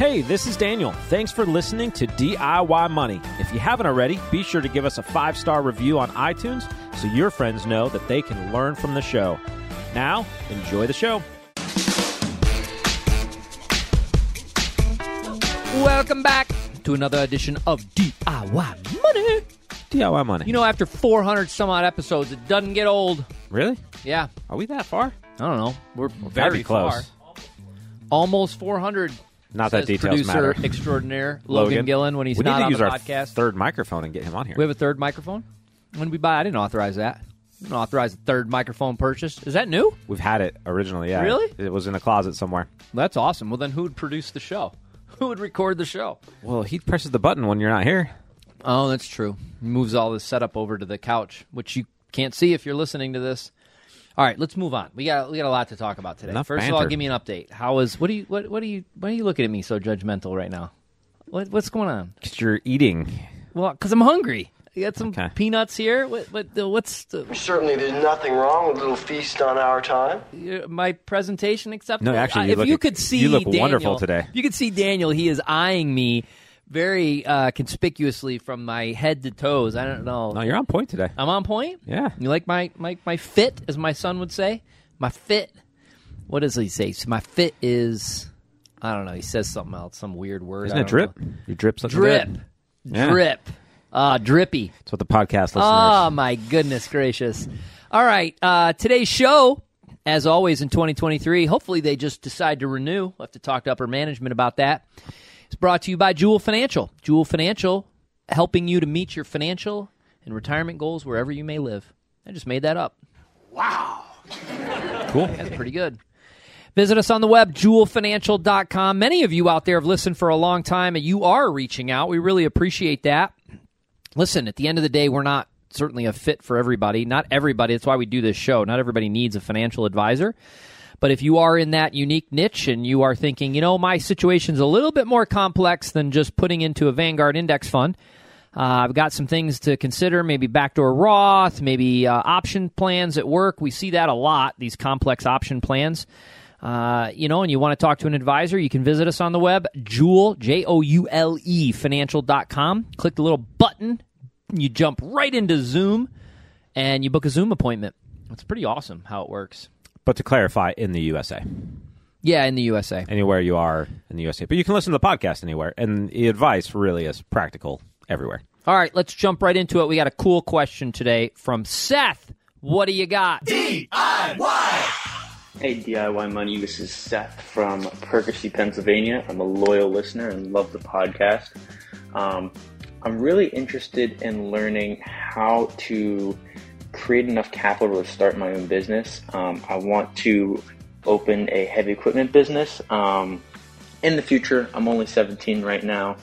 Hey, this is Daniel. Thanks for listening to DIY Money. If you haven't already, be sure to give us a five star review on iTunes so your friends know that they can learn from the show. Now, enjoy the show. Welcome back to another edition of DIY Money. DIY Money. You know, after 400 some odd episodes, it doesn't get old. really? Yeah, Are we that far? I don't know. We're very close. far. Almost 400. Not that details producer matter. extraordinaire Logan, Gillen when he's we not need to on use the our podcast. third microphone and get him on here. we have a third microphone. When we buy? I didn't authorize that. I didn't authorize the third microphone purchase. Is that new? We've had it originally, yeah. Really? It was in a closet somewhere. That's awesome. Well, then who would produce the show? Who would record the show? Well, he presses the button when you're not here. Oh, that's true. He moves all this setup over to the couch, which you can't see if you're listening to this. All right, let's move on. We got we got a lot to talk about today. Enough First of all, give me an update. How is what do you what what are you why are you looking at me so judgmental right now? What what's going on? Because you're eating. Well, because I'm hungry. You got some Okay. peanuts here. What what what's the, Certainly, there's nothing wrong with a little feast on our time. my presentation acceptable? No, actually, you if look- you could see, you look Daniel- wonderful today. if You could see Daniel. He is eyeing me very uh, conspicuously from my head to toes. I don't know. No, you're on point today. I'm on point. Yeah. You like my, my, my fit, as my son would say? My fit. What does he say? So my fit is, I don't know. He says something else, some weird word. Isn't it drip? know. Your drip's looking Drip. good. Yeah. Drip. Ah, drippy. That's what the podcast listeners. Oh, my goodness gracious. All right. Uh, today's show, as always in 2023, hopefully they just decide to renew. We'll have to talk to upper management about that. It's brought to you by Joule Financial. Joule Financial, helping you to meet your financial and retirement goals wherever you may live. I just made that up. Wow. Cool. That's pretty good. Visit us on the web, joulefinancial.com. Many of you out there have listened for a long time and you are reaching out. We really appreciate that. Listen, at the end of the day, we're not certainly a fit for everybody. Not everybody. That's why we do this show. Not everybody needs a financial advisor. But if you are in that unique niche and you are thinking, you know, my situation's a little bit more complex than just putting into a Vanguard index fund, uh, I've got some things to consider, maybe backdoor Roth, maybe uh, option plans at work. We see that a lot, these complex option plans. Uh, you know, and you want to talk to an advisor, you can visit us on the web, Joule, J O U L E, financial.com. Click the little button, you jump right into Zoom, and you book a Zoom appointment. It's pretty awesome how it works. But to clarify, in the USA, Yeah, in the USA. anywhere you are in the USA, but you can listen to the podcast anywhere, and the advice really is practical everywhere. All right, let's jump right into it. We got a cool question today from Seth. What do you got? DIY! Hey DIY Money, this is Seth from Percy, Pennsylvania. I'm a loyal listener and love the podcast. Um, I'm really interested in learning how to create enough capital to start my own business. Um, I want to open a heavy equipment business um, in the future. I'm only 17 right now,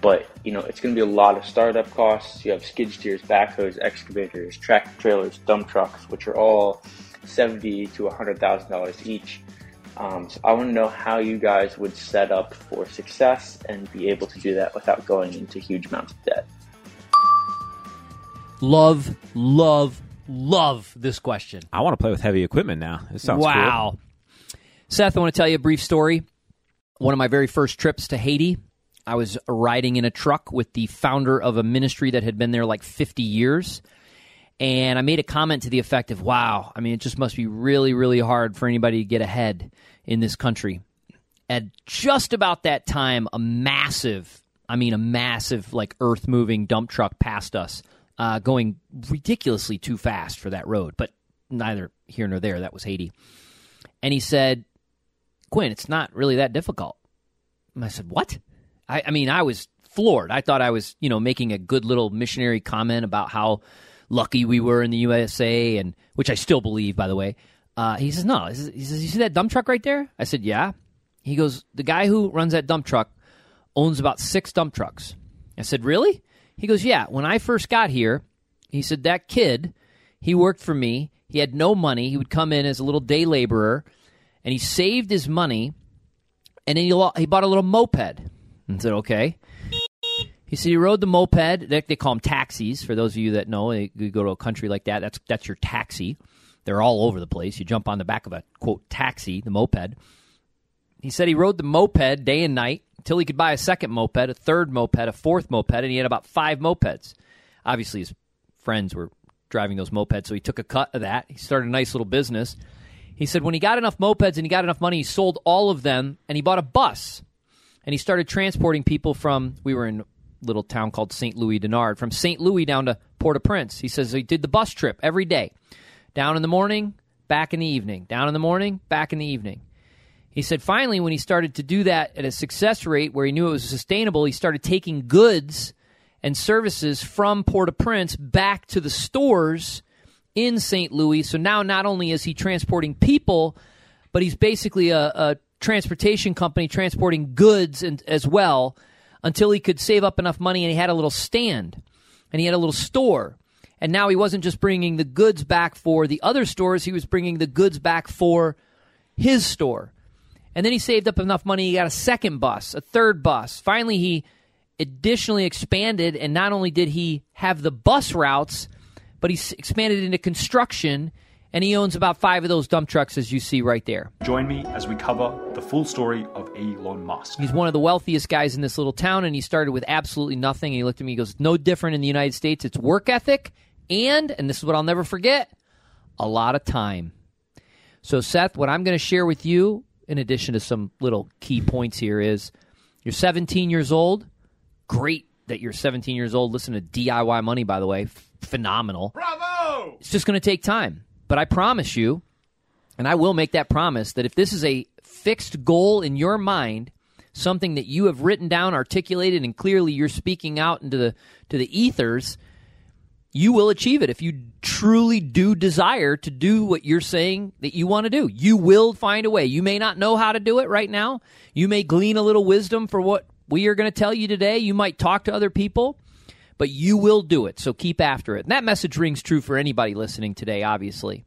but you know it's going to be a lot of startup costs. You have skid steers, backhoes, excavators, tractor trailers, dump trucks, which are all seventy to hundred thousand dollars each. Um, so I want to know how you guys would set up for success and be able to do that without going into huge amounts of debt. Love, love, love this question. I want to play with heavy equipment now. This sounds cool. wow. Seth, I want to tell you a brief story. One of my very first trips to Haiti, I was riding in a truck with the founder of a ministry that had been there like 50 years. And I made a comment to the effect of, wow, I mean, it just must be really, really hard for anybody to get ahead in this country. At just about that time, a massive, I mean, a massive, like earth moving dump truck passed us, uh, going ridiculously too fast for that road. But neither here nor there. That was Haiti. And he said, Quinn, it's not really that difficult. And I said, What? I, I mean, I was floored. I thought I was, you know, making a good little missionary comment about how lucky we were in the USA, and which I still believe, by the way. Uh, he says, No. He says, he says, You see that dump truck right there? I said, Yeah. He goes, The guy who runs that dump truck owns about six dump trucks. I said, Really? He goes, Yeah. When I first got here, he said, That kid, he worked for me. He had no money. He would come in as a little day laborer, and he saved his money, and then he, lo- he bought a little moped. And said, Okay. He said he rode the moped. They, they call them taxis. For those of you that know, you go to a country like that, that's that's your taxi. They're all over the place. You jump on the back of a quote taxi, the moped. He said he rode the moped day and night until he could buy a second moped, a third moped, a fourth moped, and he had about five mopeds. Obviously, his friends were driving those mopeds, so he took a cut of that. He started a nice little business. He said when he got enough mopeds and he got enough money, he sold all of them and he bought a bus. And he started transporting people from, we were in a little town called St. Louis du Nord, from St. Louis down to Port au Prince. He says he did the bus trip every day. Down in the morning, back in the evening. Down in the morning, back in the evening. He said finally, when he started to do that at a success rate where he knew it was sustainable, he started taking goods and services from Port au Prince back to the stores in St. Louis. So now not only is he transporting people, but he's basically a, a transportation company transporting goods and, as well until he could save up enough money and he had a little stand and he had a little store. And now he wasn't just bringing the goods back for the other stores, he was bringing the goods back for his store. And then he saved up enough money, he got a second bus, a third bus. Finally, he additionally expanded, and not only did he have the bus routes, but he expanded into construction, and he owns about five of those dump trucks, as you see right there. Join me as we cover the full story of Elon Musk. He's one of the wealthiest guys in this little town, and he started with absolutely nothing. And he looked at me, he goes, No different in the United States. It's work ethic, and, and this is what I'll never forget, a lot of time. So, Seth, what I'm going to share with you in addition to some little key points here, is you're 17 years old. Great that you're 17 years old. Listen to DIY Money, by the way. F- phenomenal. Bravo! It's just going to take time. But I promise you, and I will make that promise, that if this is a fixed goal in your mind, something that you have written down, articulated, and clearly you're speaking out into the to the ethers – you will achieve it if you truly do desire to do what you're saying that you want to do. You will find a way. You may not know how to do it right now. You may glean a little wisdom for what we are going to tell you today. You might talk to other people, but you will do it. So keep after it. And that message rings true for anybody listening today, obviously.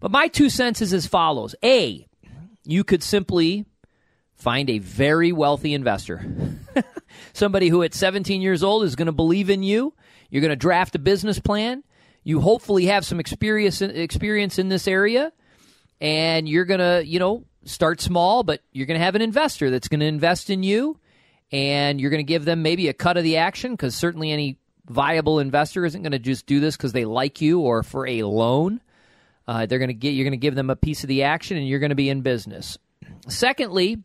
But my two cents is as follows A, you could simply find a very wealthy investor. Somebody who at 17 years old is going to believe in you you're going to draft a business plan. You hopefully have some experience experience in this area, and you're going to you know start small, but you're going to have an investor that's going to invest in you, and you're going to give them maybe a cut of the action because certainly any viable investor isn't going to just do this because they like you or for a loan. Uh, they're going to get you're going to give them a piece of the action, and you're going to be in business. Secondly,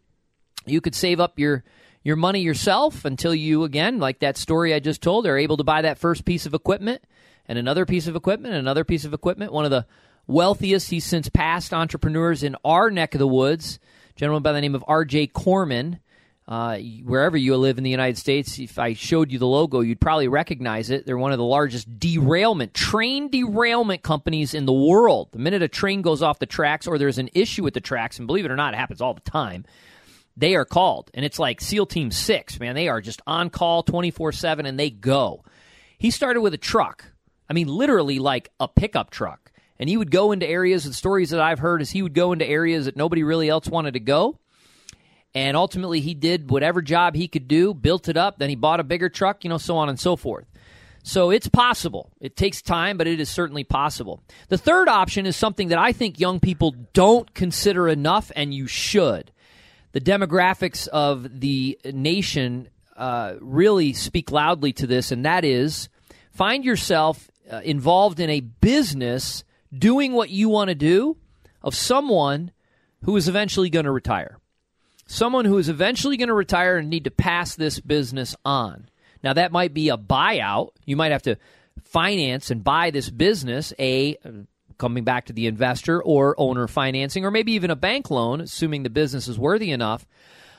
you could save up your your money yourself until you, again, like that story I just told, are able to buy that first piece of equipment and another piece of equipment and another piece of equipment. One of the wealthiest, he's since passed entrepreneurs in our neck of the woods, gentleman by the name of R.J. Corman. Uh, wherever you live in the United States, if I showed you the logo, you'd probably recognize it. They're one of the largest derailment, train derailment companies in the world. The minute a train goes off the tracks or there's an issue with the tracks, and believe it or not, it happens all the time, they are called. And it's like SEAL Team 6, man. They are just on call 24 7 and they go. He started with a truck. I mean, literally like a pickup truck. And he would go into areas, the stories that I've heard is he would go into areas that nobody really else wanted to go. And ultimately, he did whatever job he could do, built it up, then he bought a bigger truck, you know, so on and so forth. So it's possible. It takes time, but it is certainly possible. The third option is something that I think young people don't consider enough, and you should the demographics of the nation uh, really speak loudly to this, and that is find yourself uh, involved in a business doing what you want to do of someone who is eventually going to retire. Someone who is eventually going to retire and need to pass this business on. Now, that might be a buyout. You might have to finance and buy this business, a coming back to the investor or owner financing, or maybe even a bank loan, assuming the business is worthy enough.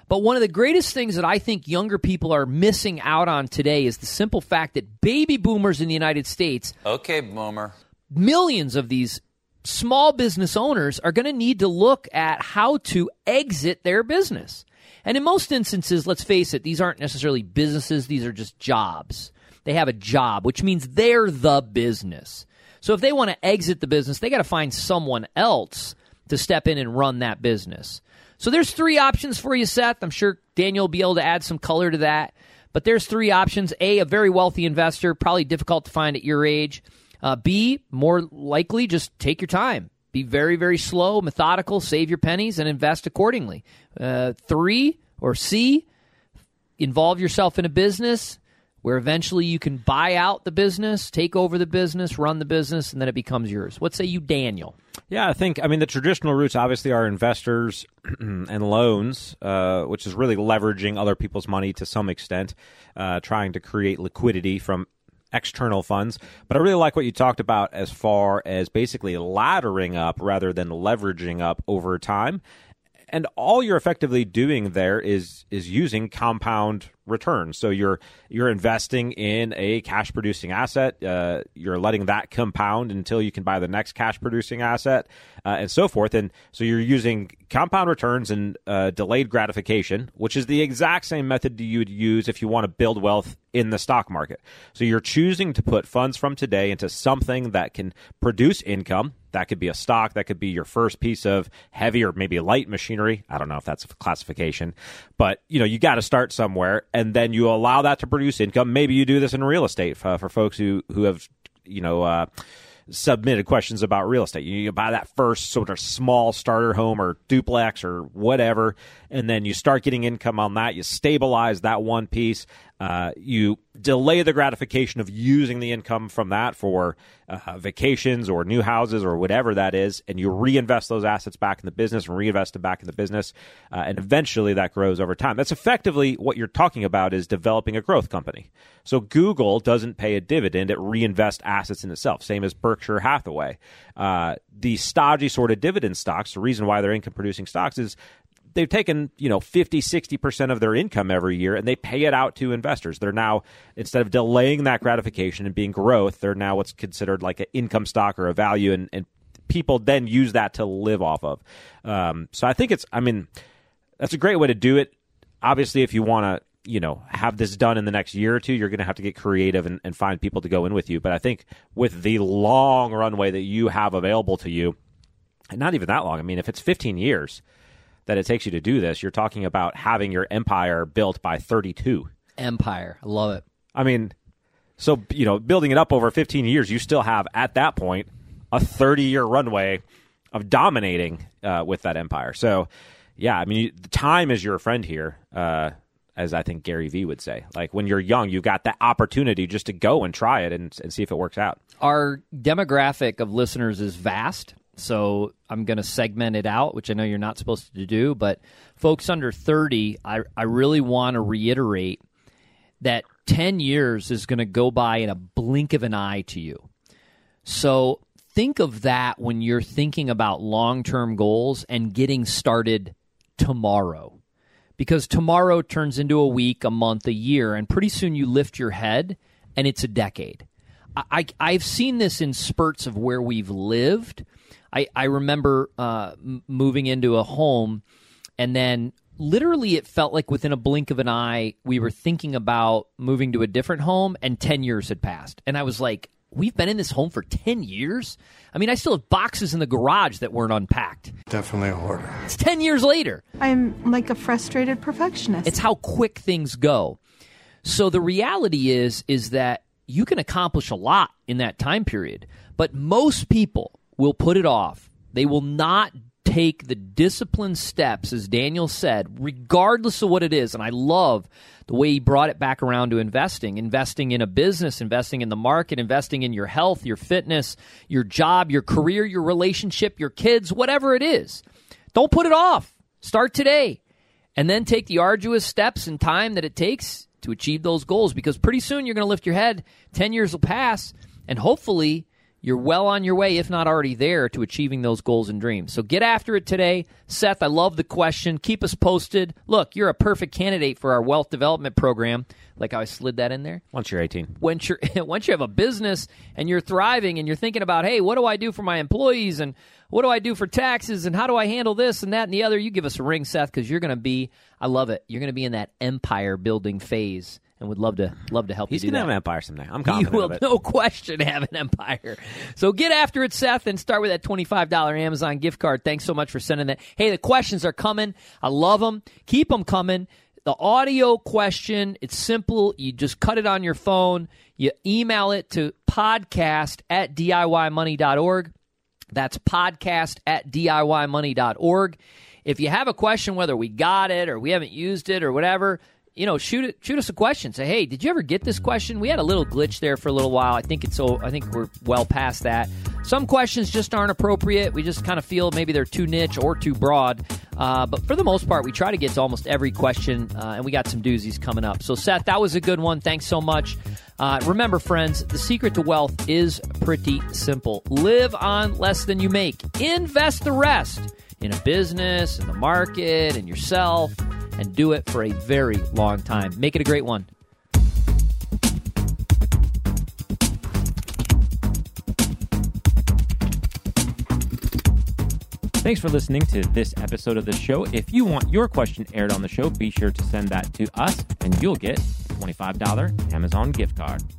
But one of the greatest things that I think younger people are missing out on today is the simple fact that baby boomers in the United States. Okay, boomer. Millions of these small business owners are going to need to look at how to exit their business. And in most instances, let's face it, these aren't necessarily businesses, these are just jobs. They have a job, which means they're the business. So if they want to exit the business, they got to find someone else to step in and run that business. So there's three options for you, Seth. I'm sure Daniel will be able to add some color to that. But there's three options. A, a very wealthy investor, probably difficult to find at your age. Uh, B, more likely, just take your time. Be very, very slow, methodical, save your pennies, and invest accordingly. Uh, three, or C, involve yourself in a business where eventually you can buy out the business, take over the business, run the business, and then it becomes yours. What say you, Daniel? Yeah, I think, I mean, the traditional routes obviously are investors and loans, uh, which is really leveraging other people's money to some extent, uh, trying to create liquidity from external funds. But I really like what you talked about as far as basically laddering up rather than leveraging up over time. And all you're effectively doing there is is using compound return. So you're you're investing in a cash producing asset. Uh, you're letting that compound until you can buy the next cash producing asset, uh, and so forth. And so you're using compound returns and uh, delayed gratification, which is the exact same method you would use if you want to build wealth in the stock market. So you're choosing to put funds from today into something that can produce income. That could be a stock. That could be your first piece of heavy or maybe light machinery. I don't know if that's a classification, but you know you got to start somewhere and then you allow that to produce income. Maybe you do this in real estate for, uh, for folks who who have you know. Uh, submitted questions about real estate. You, buy that first sort of small starter home or duplex or whatever, and then you start getting income on that. You stabilize that one piece. Uh, you delay the gratification of using the income from that for uh, vacations or new houses or whatever that is, and you reinvest those assets back in the business and reinvest them back in the business, uh, and eventually that grows over time. That's effectively what you're talking about is developing a growth company. So Google doesn't pay a dividend; it reinvests assets in itself. Same as Berkshire Hathaway. Uh, the stodgy sort of dividend stocks, the reason why they're income producing stocks is they've taken you know 50 60% of their income every year and they pay it out to investors. They're now instead of delaying that gratification and being growth they're now what's considered like an income stock or a value and, and people then use that to live off of. Um, so i think it's i mean that's a great way to do it. Obviously if you want to you know have this done in the next year or two you're going to have to get creative and, and find people to go in with you. But i think with the long runway that you have available to you and not even that long i mean if it's 15 years that it takes you to do this, you're talking about having your empire built by 32. Empire. I love it. I mean, so, you know, building it up over 15 years, you still have at that point a 30 year runway of dominating uh, with that empire. So, yeah, I mean, time is your friend here, uh, as I think Gary Vee would say. Like when you're young, you've got that opportunity just to go and try it and, and see if it works out. Our demographic of listeners is vast. So I'm going to segment it out, which I know you're not supposed to do. But folks under 30, I, I really want to reiterate that 10 years is going to go by in a blink of an eye to you. So think of that when you're thinking about long term goals and getting started tomorrow. Because tomorrow turns into a week, a month, a year, and pretty soon you lift your head and it's a decade. I, I've seen this in spurts of where we've lived I, I remember uh, moving into a home and then literally it felt like within a blink of an eye we were thinking about moving to a different home and 10 years had passed. And i was like we've been in this home for 10 years? I mean i still have boxes in the garage that weren't unpacked. Definitely a hoarder. It's 10 years later. I'm like a frustrated perfectionist. It's how quick things go. So the reality is is that you can accomplish a lot in that time period but most people will put it off. They will not take the disciplined steps, as Daniel said, regardless of what it is. And I love the way he brought it back around to investing investing in a business, investing in the market, investing in your health, your fitness, your job, your career, your relationship, your kids, whatever it is. Don't put it off. Start today. And then take the arduous steps and time that it takes to achieve those goals because pretty soon you're going to lift your head. 10 years will pass, and hopefully you're well on your way, if not already there, to achieving those goals and dreams. So get after it today. Seth, I love the question. Keep us posted. Look, you're a perfect candidate for our wealth development program. Like how I slid that in there. Once you're 18. Once you're once you have a business and you're thriving and you're thinking about, hey, what do I do for my employees and what do I do for taxes and how do I handle this and that and the other? You give us a ring, Seth, because you're going to be. I love it. You're going to be in that empire building phase and would love to love to help He's you. He's gonna have an empire someday. I'm confident. He will, no question, have an empire. So get after it, Seth, and start with that twenty five dollar Amazon gift card. Thanks so much for sending that. Hey, the questions are coming. I love them. Keep them coming. The audio question, it's simple. You just cut it on your phone. You email it to podcast at DIYmoney.org. That's podcast at DIYmoney.org. If you have a question, whether we got it or we haven't used it or whatever, you know, shoot it, shoot us a question. Say, hey, did you ever get this question? We had a little glitch there for a little while. I think it's so. I think we're well past that. Some questions just aren't appropriate. We just kind of feel maybe they're too niche or too broad. Uh, but for the most part, we try to get to almost every question, uh, and we got some doozies coming up. So, Seth, that was a good one. Thanks so much. Uh, remember, friends, the secret to wealth is pretty simple live on less than you make, invest the rest in a business, in the market, in yourself, and do it for a very long time. Make it a great one. Thanks for listening to this episode of the show. If you want your question aired on the show, be sure to send that to us, and you'll get a $25 Amazon gift card.